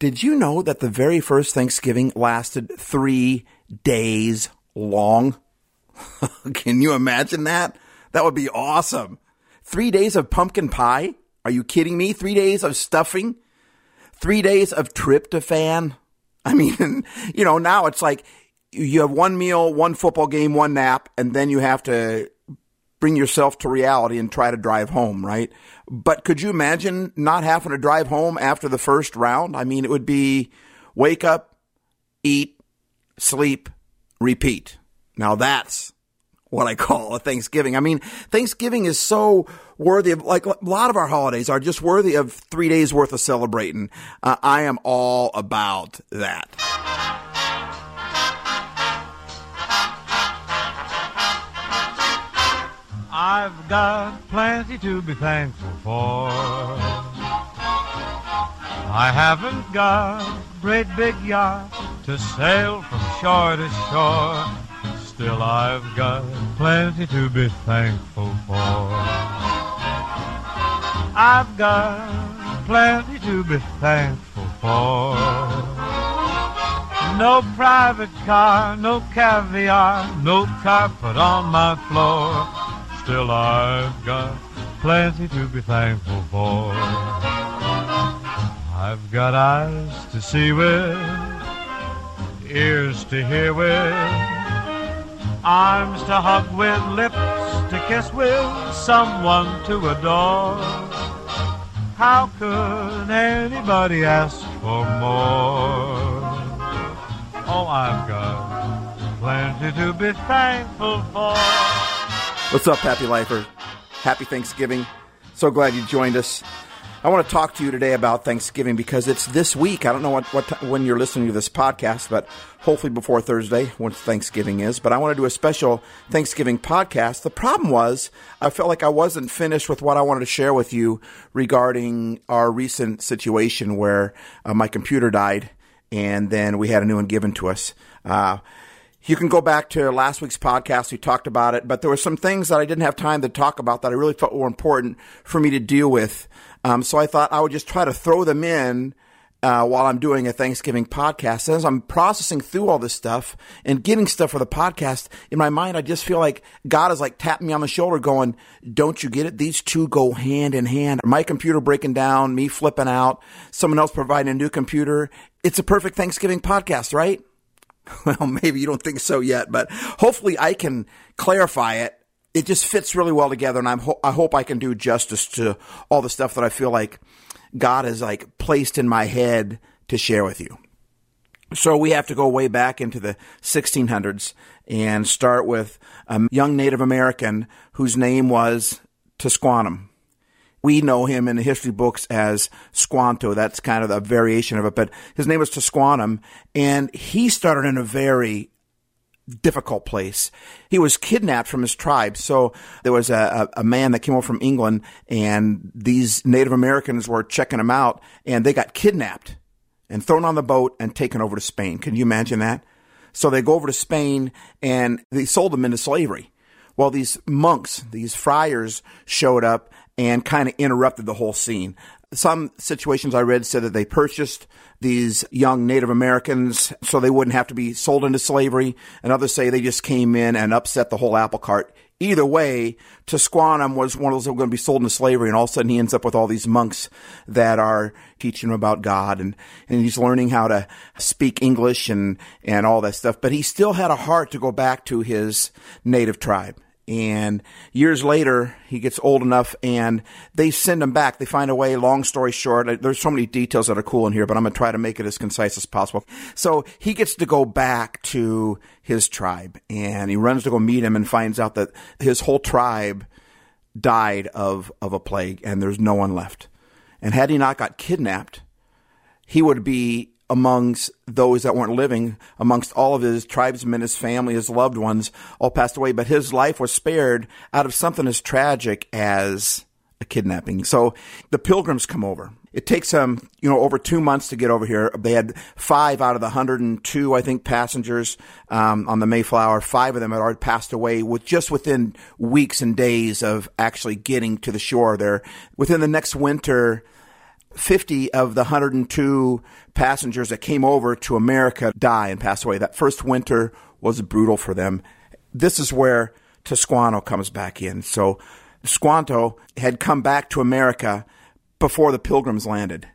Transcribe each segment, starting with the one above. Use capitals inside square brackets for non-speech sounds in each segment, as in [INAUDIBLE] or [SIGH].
Did you know that the very first Thanksgiving lasted three days long? [LAUGHS] Can you imagine that? That would be awesome. Three days of pumpkin pie? Are you kidding me? Three days of stuffing? Three days of tryptophan? [LAUGHS] I mean, [LAUGHS] you know, now it's like you have one meal, one football game, one nap, and then you have to bring yourself to reality and try to drive home, right? But could you imagine not having to drive home after the first round? I mean, it would be wake up, eat, sleep, repeat. Now that's what I call a Thanksgiving. I mean, Thanksgiving is so worthy of, like, a lot of our holidays are just worthy of three days worth of celebrating. Uh, I am all about that. I've got plenty to be thankful for. I haven't got a great big yacht to sail from shore to shore. Still, I've got plenty to be thankful for. I've got plenty to be thankful for. No private car, no caviar, no carpet on my floor. Still, I've got plenty to be thankful for. I've got eyes to see with, ears to hear with, arms to hug with, lips to kiss with, someone to adore. How could anybody ask for more? Oh, I've got plenty to be thankful for. What's up, Happy Lifer? Happy Thanksgiving. So glad you joined us. I want to talk to you today about Thanksgiving because it's this week. I don't know what, what t- when you're listening to this podcast, but hopefully before Thursday, when Thanksgiving is. But I want to do a special Thanksgiving podcast. The problem was I felt like I wasn't finished with what I wanted to share with you regarding our recent situation where uh, my computer died and then we had a new one given to us. Uh, you can go back to last week's podcast. We talked about it, but there were some things that I didn't have time to talk about that I really felt were important for me to deal with. Um, so I thought I would just try to throw them in uh, while I'm doing a Thanksgiving podcast. And as I'm processing through all this stuff and getting stuff for the podcast, in my mind, I just feel like God is like tapping me on the shoulder going, don't you get it? These two go hand in hand. My computer breaking down, me flipping out, someone else providing a new computer. It's a perfect Thanksgiving podcast, right? [LAUGHS] Well, maybe you don't think so yet, but hopefully I can clarify it. It just fits really well together, and I'm ho- I hope I can do justice to all the stuff that I feel like God has like placed in my head to share with you. So we have to go way back into the 1600s and start with a young Native American whose name was Tisquantum. We know him in the history books as Squanto. That's kind of a variation of it, but his name was Tisquantum, and he started in a very difficult place. He was kidnapped from his tribe. So there was a, a, a, man that came over from England and these Native Americans were checking him out and they got kidnapped and thrown on the boat and taken over to Spain. Can you imagine that? So they go over to Spain and they sold them into slavery. Well, these monks, these friars showed up and kind of interrupted the whole scene. Some situations I read said that they purchased these young Native Americans so they wouldn't have to be sold into slavery, and others say they just came in and upset the whole apple cart. Either way, Tisquantum was one of those that were going to be sold into slavery, and all of a sudden he ends up with all these monks that are teaching him about God, and, and he's learning how to speak English and, and all that stuff. But he still had a heart to go back to his native tribe. And years later, he gets old enough and they send him back. They find a way, long story short, there's so many details that are cool in here, but I'm going to try to make it as concise as possible. So he gets to go back to his tribe and he runs to go meet him and finds out that his whole tribe died of, of a plague and there's no one left. And had he not got kidnapped, he would be amongst those that weren't living, amongst all of his tribesmen, his family, his loved ones, all passed away. But his life was spared out of something as tragic as a kidnapping. So the pilgrims come over. It takes them, you know, over two months to get over here. They had five out of the 102, I think, passengers um, on the Mayflower. Five of them had already passed away with just within weeks and days of actually getting to the shore there. Within the next winter, 50 of the 102 passengers that came over to America die and pass away. That first winter was brutal for them. This is where Tosquano comes back in. So Squanto had come back to America before the pilgrims landed.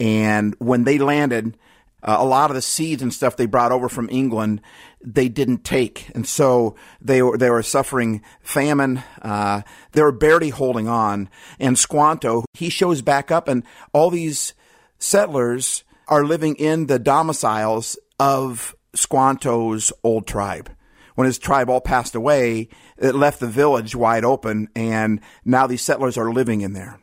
And when they landed, uh, a lot of the seeds and stuff they brought over from England, they didn't take, and so they were they were suffering famine. Uh, they were barely holding on. And Squanto, he shows back up, and all these settlers are living in the domiciles of Squanto's old tribe. When his tribe all passed away, it left the village wide open, and now these settlers are living in there.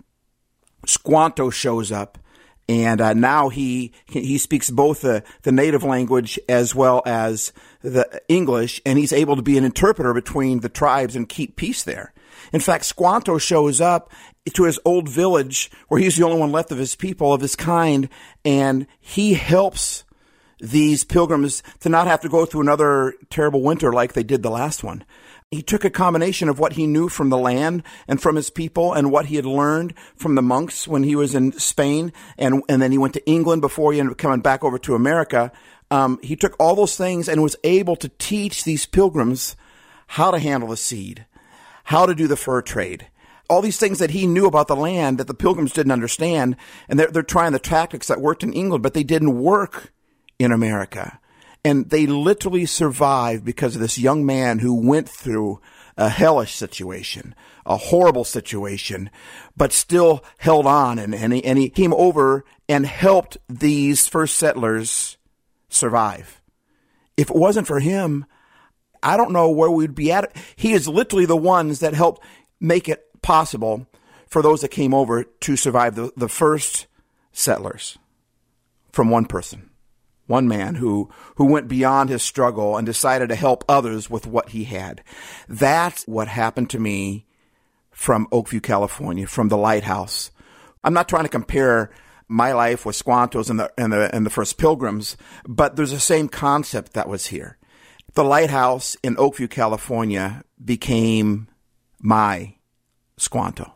Squanto shows up and uh, now he he speaks both the, the native language as well as the English, and he's able to be an interpreter between the tribes and keep peace there. In fact, Squanto shows up to his old village where he's the only one left of his people of his kind, and he helps these pilgrims to not have to go through another terrible winter like they did the last one. He took a combination of what he knew from the land and from his people and what he had learned from the monks when he was in Spain and, and then he went to England before he ended up coming back over to America. Um, he took all those things and was able to teach these pilgrims how to handle the seed, how to do the fur trade, all these things that he knew about the land that the pilgrims didn't understand. And they're, they're trying the tactics that worked in England, but they didn't work in America. And they literally survived because of this young man who went through a hellish situation, a horrible situation, but still held on. And, and, he, and he came over and helped these first settlers survive. If it wasn't for him, I don't know where we'd be at. He is literally the ones that helped make it possible for those that came over to survive the, the first settlers from one person one man who, who went beyond his struggle and decided to help others with what he had. That's what happened to me from Oakview, California, from the lighthouse. I'm not trying to compare my life with Squanto's and the, and the, and the first pilgrims, but there's the same concept that was here. The lighthouse in Oakview, California became my Squanto.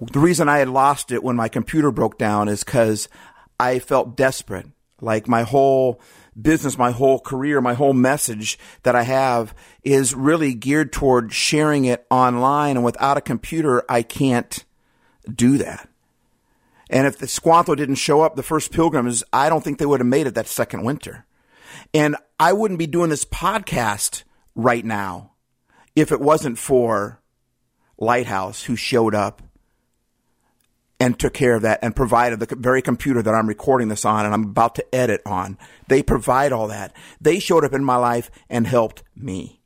The reason I had lost it when my computer broke down is because I felt desperate like my whole business, my whole career, my whole message that I have is really geared toward sharing it online. And without a computer, I can't do that. And if the Squanto didn't show up, the first pilgrims, I don't think they would have made it that second winter. And I wouldn't be doing this podcast right now if it wasn't for Lighthouse who showed up and took care of that and provided the very computer that I'm recording this on and I'm about to edit on. They provide all that. They showed up in my life and helped me.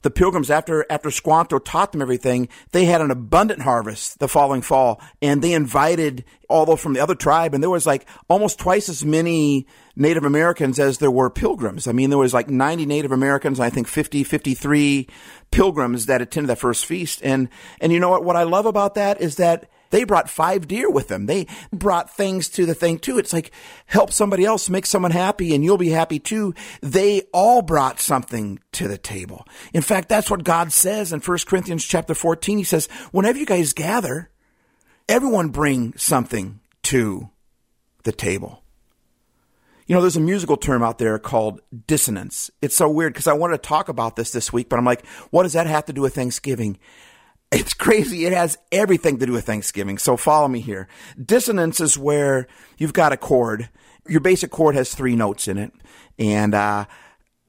The pilgrims, after, after Squanto taught them everything, they had an abundant harvest the following fall and they invited all those from the other tribe and there was like almost twice as many Native Americans as there were pilgrims. I mean, there was like 90 Native Americans, I think 50, 53 pilgrims that attended that first feast. And, and you know what? What I love about that is that they brought five deer with them. They brought things to the thing too. It's like help somebody else, make someone happy and you'll be happy too. They all brought something to the table. In fact, that's what God says in 1 Corinthians chapter 14. He says, whenever you guys gather, everyone bring something to the table. You know, there's a musical term out there called dissonance. It's so weird because I wanted to talk about this this week, but I'm like, what does that have to do with Thanksgiving? It's crazy. It has everything to do with Thanksgiving. So follow me here. Dissonance is where you've got a chord. Your basic chord has three notes in it. And, uh,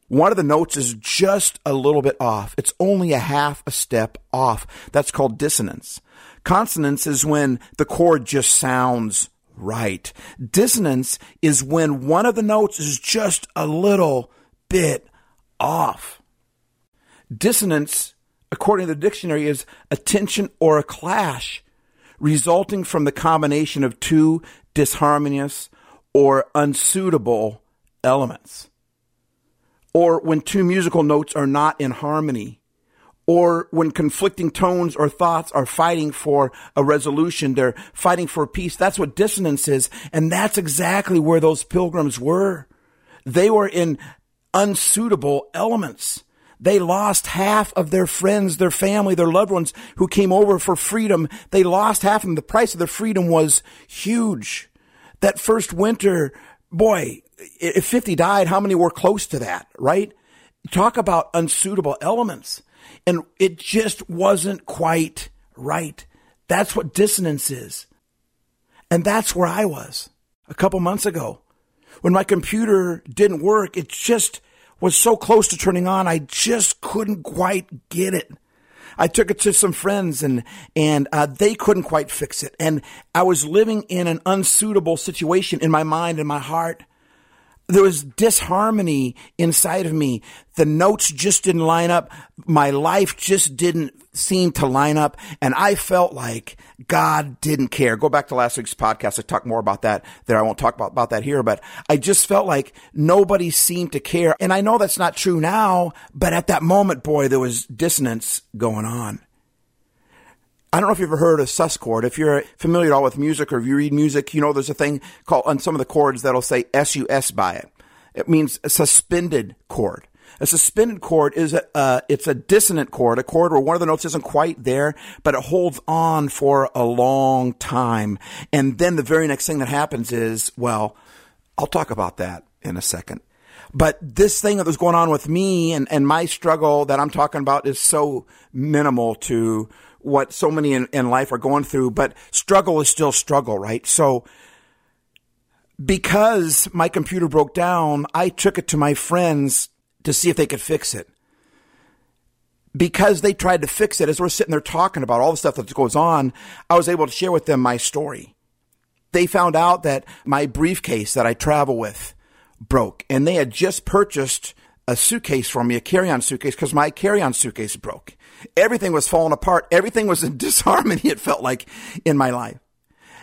one of the notes is just a little bit off. It's only a half a step off. That's called dissonance. Consonance is when the chord just sounds right. Dissonance is when one of the notes is just a little bit off. Dissonance according to the dictionary, is a tension or a clash resulting from the combination of two disharmonious or unsuitable elements. Or when two musical notes are not in harmony. Or when conflicting tones or thoughts are fighting for a resolution, they're fighting for peace. That's what dissonance is. And that's exactly where those pilgrims were. They were in unsuitable elements. They lost half of their friends, their family, their loved ones who came over for freedom. They lost half of them. The price of their freedom was huge. That first winter, boy, if 50 died, how many were close to that, right? Talk about unsuitable elements. And it just wasn't quite right. That's what dissonance is. And that's where I was a couple months ago. When my computer didn't work, it just was so close to turning on, I just couldn't quite get it. I took it to some friends and, and, uh, they couldn't quite fix it. And I was living in an unsuitable situation in my mind and my heart there was disharmony inside of me. The notes just didn't line up. My life just didn't seem to line up. And I felt like God didn't care. Go back to last week's podcast. I talked more about that there. I won't talk about, about that here, but I just felt like nobody seemed to care. And I know that's not true now, but at that moment, boy, there was dissonance going on. I don't know if you've ever heard of sus chord. If you're familiar at all with music or if you read music, you know there's a thing called on some of the chords that'll say sus by it. It means a suspended chord. A suspended chord is a, uh, it's a dissonant chord, a chord where one of the notes isn't quite there, but it holds on for a long time. And then the very next thing that happens is, well, I'll talk about that in a second. But this thing that was going on with me and, and my struggle that I'm talking about is so minimal to what so many in, in life are going through, but struggle is still struggle, right? So because my computer broke down, I took it to my friends to see if they could fix it. Because they tried to fix it, as we're sitting there talking about all the stuff that goes on, I was able to share with them my story. They found out that my briefcase that I travel with broke, and they had just purchased a suitcase for me, a carry-on suitcase, because my carry-on suitcase broke. Everything was falling apart. Everything was in [LAUGHS] disharmony, it felt like, in my life.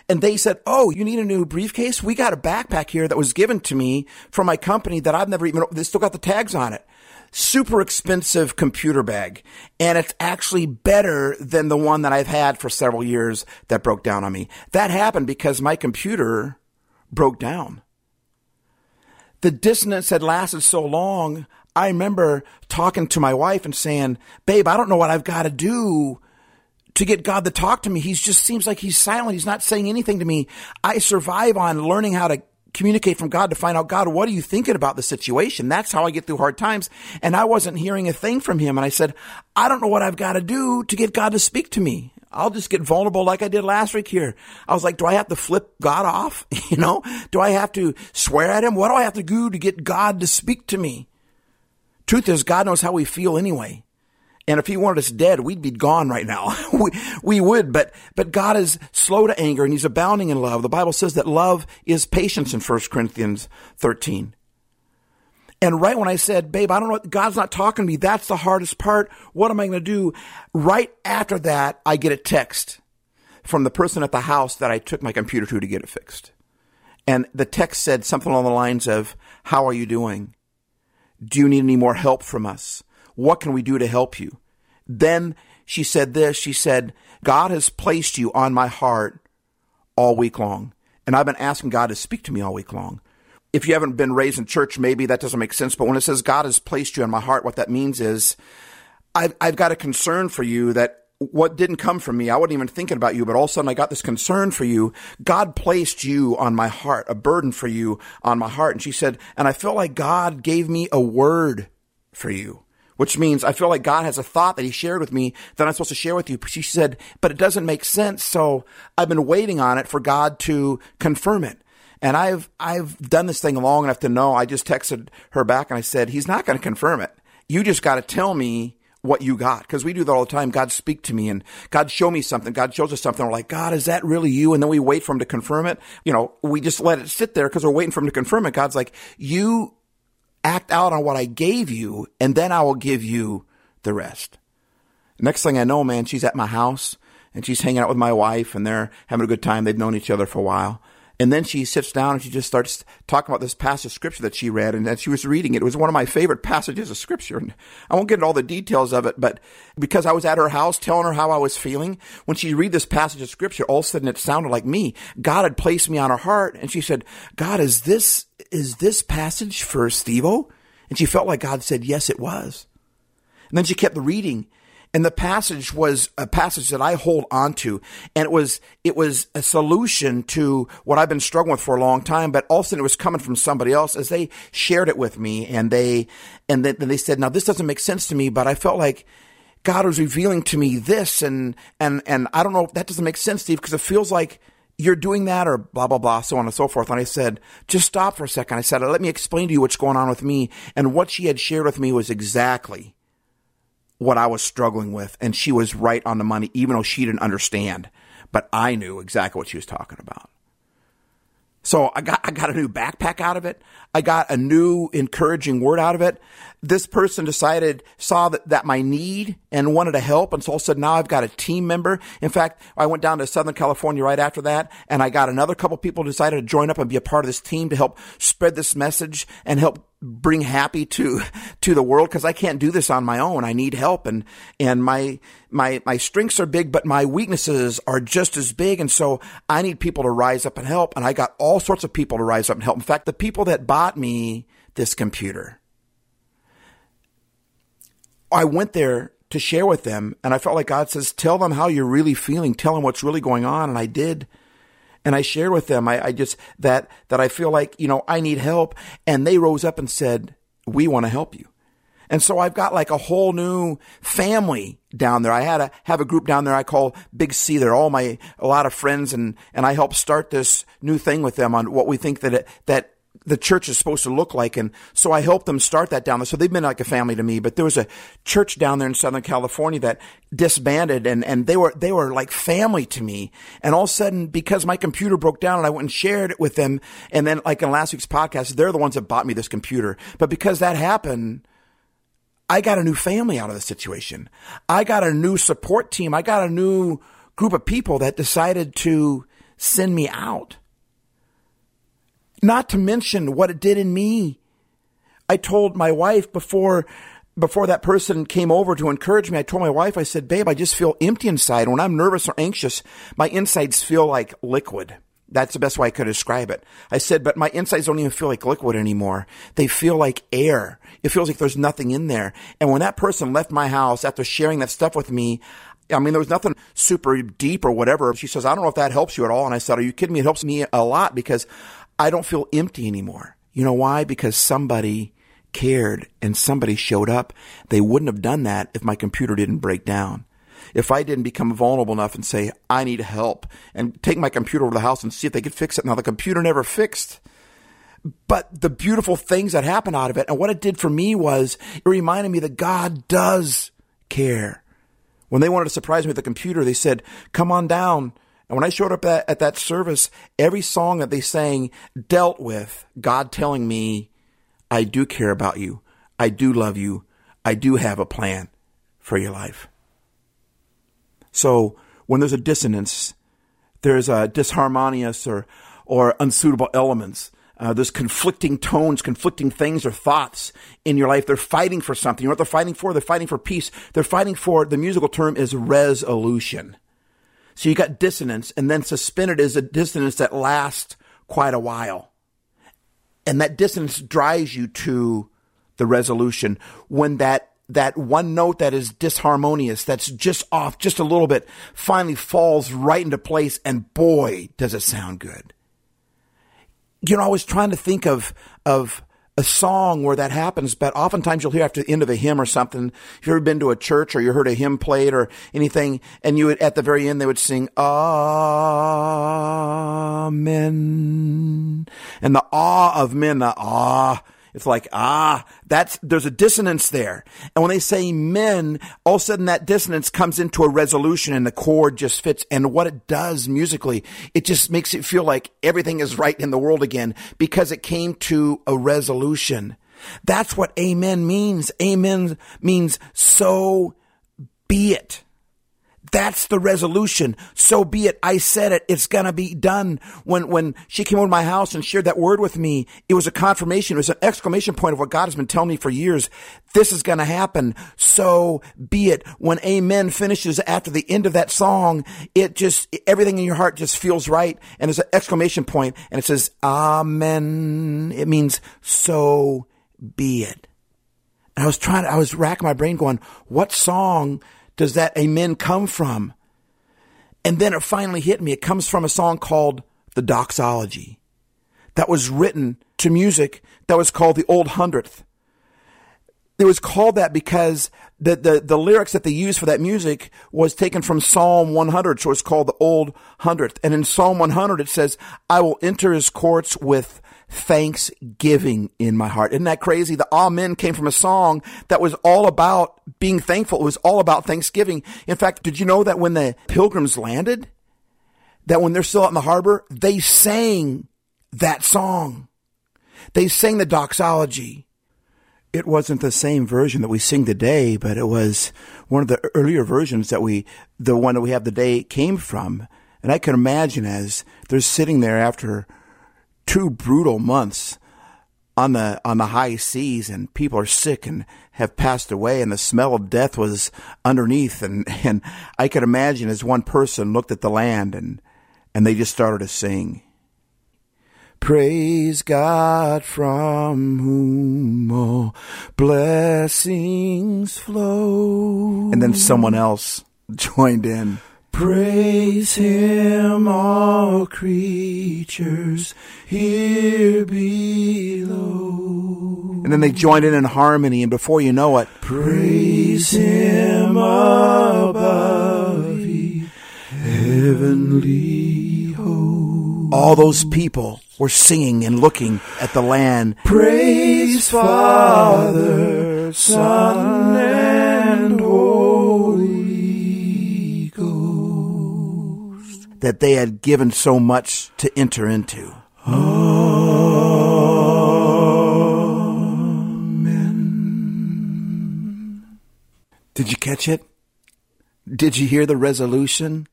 And they said, Oh, you need a new briefcase? We got a backpack here that was given to me from my company that I've never even, they still got the tags on it. Super expensive computer bag. And it's actually better than the one that I've had for several years that broke down on me. That happened because my computer broke down. The dissonance had lasted so long. I remember talking to my wife and saying, babe, I don't know what I've got to do to get God to talk to me. He just seems like he's silent. He's not saying anything to me. I survive on learning how to communicate from God to find out, God, what are you thinking about the situation? That's how I get through hard times. And I wasn't hearing a thing from him. And I said, I don't know what I've got to do to get God to speak to me. I'll just get vulnerable like I did last week here. I was like, do I have to flip God off? [LAUGHS] You know, do I have to swear at him? What do I have to do to get God to speak to me? Truth is, God knows how we feel anyway. And if he wanted us dead, we'd be gone right now. [LAUGHS] we, we would, but, but God is slow to anger and he's abounding in love. The Bible says that love is patience in 1 Corinthians 13. And right when I said, babe, I don't know, God's not talking to me. That's the hardest part. What am I going to do? Right after that, I get a text from the person at the house that I took my computer to to get it fixed. And the text said something along the lines of, how are you doing? Do you need any more help from us? What can we do to help you? Then she said this. She said, God has placed you on my heart all week long. And I've been asking God to speak to me all week long. If you haven't been raised in church, maybe that doesn't make sense. But when it says God has placed you in my heart, what that means is I've, I've got a concern for you that what didn't come from me. I wasn't even thinking about you, but all of a sudden I got this concern for you. God placed you on my heart, a burden for you on my heart. And she said, and I feel like God gave me a word for you, which means I feel like God has a thought that he shared with me that I'm supposed to share with you. She said, but it doesn't make sense. So I've been waiting on it for God to confirm it. And I've, I've done this thing long enough to know. I just texted her back and I said, he's not going to confirm it. You just got to tell me what you got. Cause we do that all the time. God speak to me and God show me something. God shows us something. We're like, God, is that really you? And then we wait for him to confirm it. You know, we just let it sit there because we're waiting for him to confirm it. God's like, you act out on what I gave you and then I will give you the rest. Next thing I know, man, she's at my house and she's hanging out with my wife and they're having a good time. They've known each other for a while. And then she sits down and she just starts talking about this passage of scripture that she read and that she was reading it. Was one of my favorite passages of scripture. And I won't get into all the details of it, but because I was at her house telling her how I was feeling, when she read this passage of scripture, all of a sudden it sounded like me. God had placed me on her heart and she said, God, is this, is this passage for Stevo? And she felt like God said, yes, it was. And then she kept the reading. And the passage was a passage that I hold on to. And it was, it was a solution to what I've been struggling with for a long time, but also it was coming from somebody else as they shared it with me. And they, and then they said, now this doesn't make sense to me, but I felt like God was revealing to me this. And, and, and I don't know, if that doesn't make sense, Steve, because it feels like you're doing that or blah, blah, blah, so on and so forth. And I said, just stop for a second. I said, let me explain to you what's going on with me. And what she had shared with me was exactly what I was struggling with. And she was right on the money, even though she didn't understand. But I knew exactly what she was talking about. So I got, I got a new backpack out of it. I got a new encouraging word out of it. This person decided, saw that, that my need and wanted to help. And so a sudden now I've got a team member. In fact, I went down to Southern California right after that and I got another couple people decided to join up and be a part of this team to help spread this message and help bring happy to to the world because I can't do this on my own. I need help and and my my my strengths are big, but my weaknesses are just as big. And so I need people to rise up and help. And I got all sorts of people to rise up and help. In fact, the people that bought me this computer, I went there to share with them, and I felt like God says, "Tell them how you're really feeling. Tell them what's really going on." And I did and I shared with them. I, I, just that that I feel like you know I need help, and they rose up and said, "We want to help you." And so I've got like a whole new family down there. I had a have a group down there I call Big C. They're all my a lot of friends, and and I help start this new thing with them on what we think that it, that the church is supposed to look like. And so I helped them start that down there. So they've been like a family to me, but there was a church down there in Southern California that disbanded and, and they were, they were like family to me. And all of a sudden, because my computer broke down and I went and shared it with them. And then like in last week's podcast, they're the ones that bought me this computer. But because that happened, I got a new family out of the situation. I got a new support team. I got a new group of people that decided to send me out. Not to mention what it did in me. I told my wife before before that person came over to encourage me, I told my wife, I said, babe, I just feel empty inside. When I'm nervous or anxious, my insides feel like liquid. That's the best way I could describe it. I said, but my insides don't even feel like liquid anymore. They feel like air. It feels like there's nothing in there. And when that person left my house after sharing that stuff with me, I mean, there was nothing super deep or whatever. She says, I don't know if that helps you at all. And I said, are you kidding me? It helps me a lot because I don't feel empty anymore. You know why? Because somebody cared and somebody showed up. They wouldn't have done that if my computer didn't break down. If I didn't become vulnerable enough and say, I need help and take my computer over to the house and see if they could fix it. Now the computer never fixed. But the beautiful things that happened out of it and what it did for me was it reminded me that God does care. When they wanted to surprise me with the computer, they said, come on down and when I showed up at, at that service, every song that they sang dealt with God telling me, I do care about you. I do love you. I do have a plan for your life. So when there's a dissonance, there's a disharmonious or, or unsuitable elements. Uh, there's conflicting tones, conflicting things or thoughts in your life. They're fighting for something. You know what they're fighting for? They're fighting for peace. They're fighting for, the musical term is resolution. So you got dissonance, and then suspended is a dissonance that lasts quite a while. And that dissonance drives you to the resolution when that that one note that is disharmonious, that's just off just a little bit, finally falls right into place, and boy, does it sound good. You know, I was trying to think of of a song where that happens, but oftentimes you'll hear after the end of a hymn or something. If you've ever been to a church or you heard a hymn played or anything, and you would, at the very end, they would sing, Amen. And the awe of men, the awe it's like, ah, that's, there's a dissonance there. And when they say men, all of a sudden that dissonance comes into a resolution and the chord just fits. And what it does musically, it just makes it feel like everything is right in the world again because it came to a resolution. That's what amen means. Amen means so be it. That's the resolution. So be it. I said it. It's going to be done. When, when she came over to my house and shared that word with me, it was a confirmation. It was an exclamation point of what God has been telling me for years. This is going to happen. So be it. When amen finishes after the end of that song, it just, everything in your heart just feels right. And it's an exclamation point and it says, Amen. It means so be it. And I was trying, I was racking my brain going, what song does that amen come from? And then it finally hit me. It comes from a song called The Doxology that was written to music that was called The Old Hundredth. It was called that because the, the, the lyrics that they used for that music was taken from Psalm 100, so it's called the Old Hundredth. And in Psalm 100, it says, I will enter his courts with thanksgiving in my heart. Isn't that crazy? The Amen came from a song that was all about being thankful. It was all about thanksgiving. In fact, did you know that when the pilgrims landed, that when they're still out in the harbor, they sang that song. They sang the doxology. It wasn't the same version that we sing today, but it was one of the earlier versions that we, the one that we have today came from. And I can imagine as they're sitting there after two brutal months on the on the high seas and people are sick and have passed away and the smell of death was underneath and [LAUGHS] and I could imagine as one person looked at the land and and they just started to sing Praise God from whom all blessings flow. And then someone else [LAUGHS] joined in. Praise him, all creatures here below. And then they joined in in harmony, and before you know it, praise him above, ye heavenly hosts. All those people were singing and looking at the land. Praise Father, Son, That they had given so much to enter into. Amen. Did you catch it? Did you hear the resolution?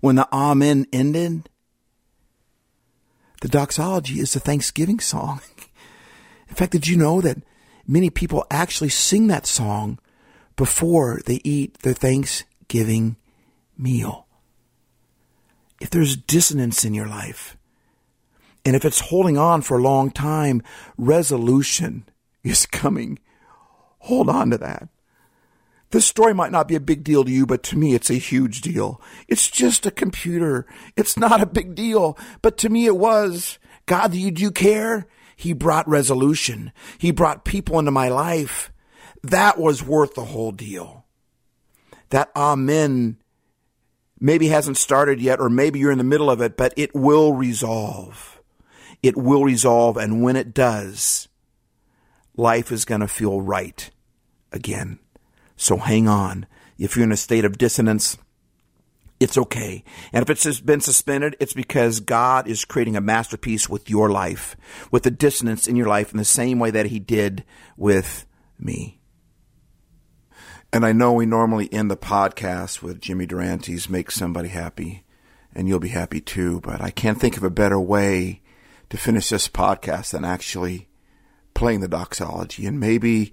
When the Amen ended? The doxology is a thanksgiving song. [LAUGHS] In fact, did you know that many people actually sing that song before they eat their Thanksgiving meal? If there's dissonance in your life, and if it's holding on for a long time, resolution [LAUGHS] is coming. Hold on to that. This story might not be a big deal to you, but to me, it's a huge deal. It's just a computer. It's not a big deal, but to me, it was. God, do you, do you care? He brought resolution. He brought people into my life. That was worth the whole deal. That amen maybe hasn't started yet, or maybe you're in the middle of it, but it will resolve. It will resolve. And when it does, life is going to feel right again. So hang on. If you're in a state of dissonance, it's okay. And if it's been suspended, it's because God is creating a masterpiece with your life, with the dissonance in your life in the same way that He did with me. And I know we normally end the podcast with Jimmy Durante's Make Somebody Happy, and you'll be happy too, but I can't think of a better way to finish this podcast than actually playing the doxology. And maybe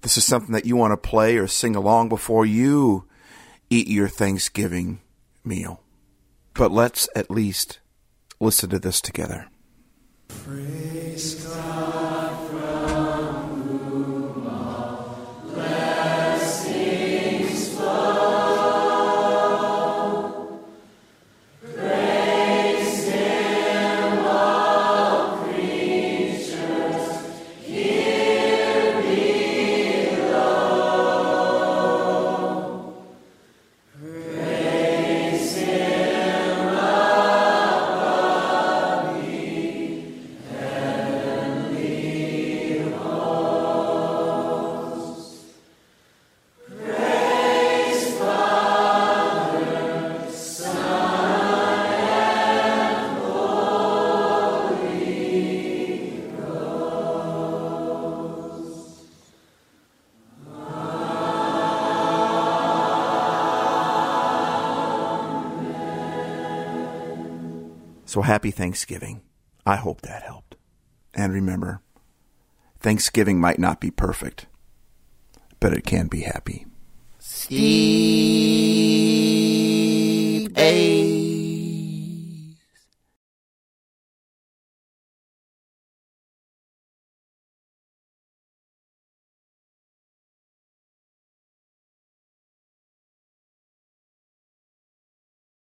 this is something that you want to play or sing along before you eat your Thanksgiving meal. But let's at least listen to this together. Praise God. So happy Thanksgiving. I hope that helped. And remember, Thanksgiving might not be perfect, but it can be happy. Steve.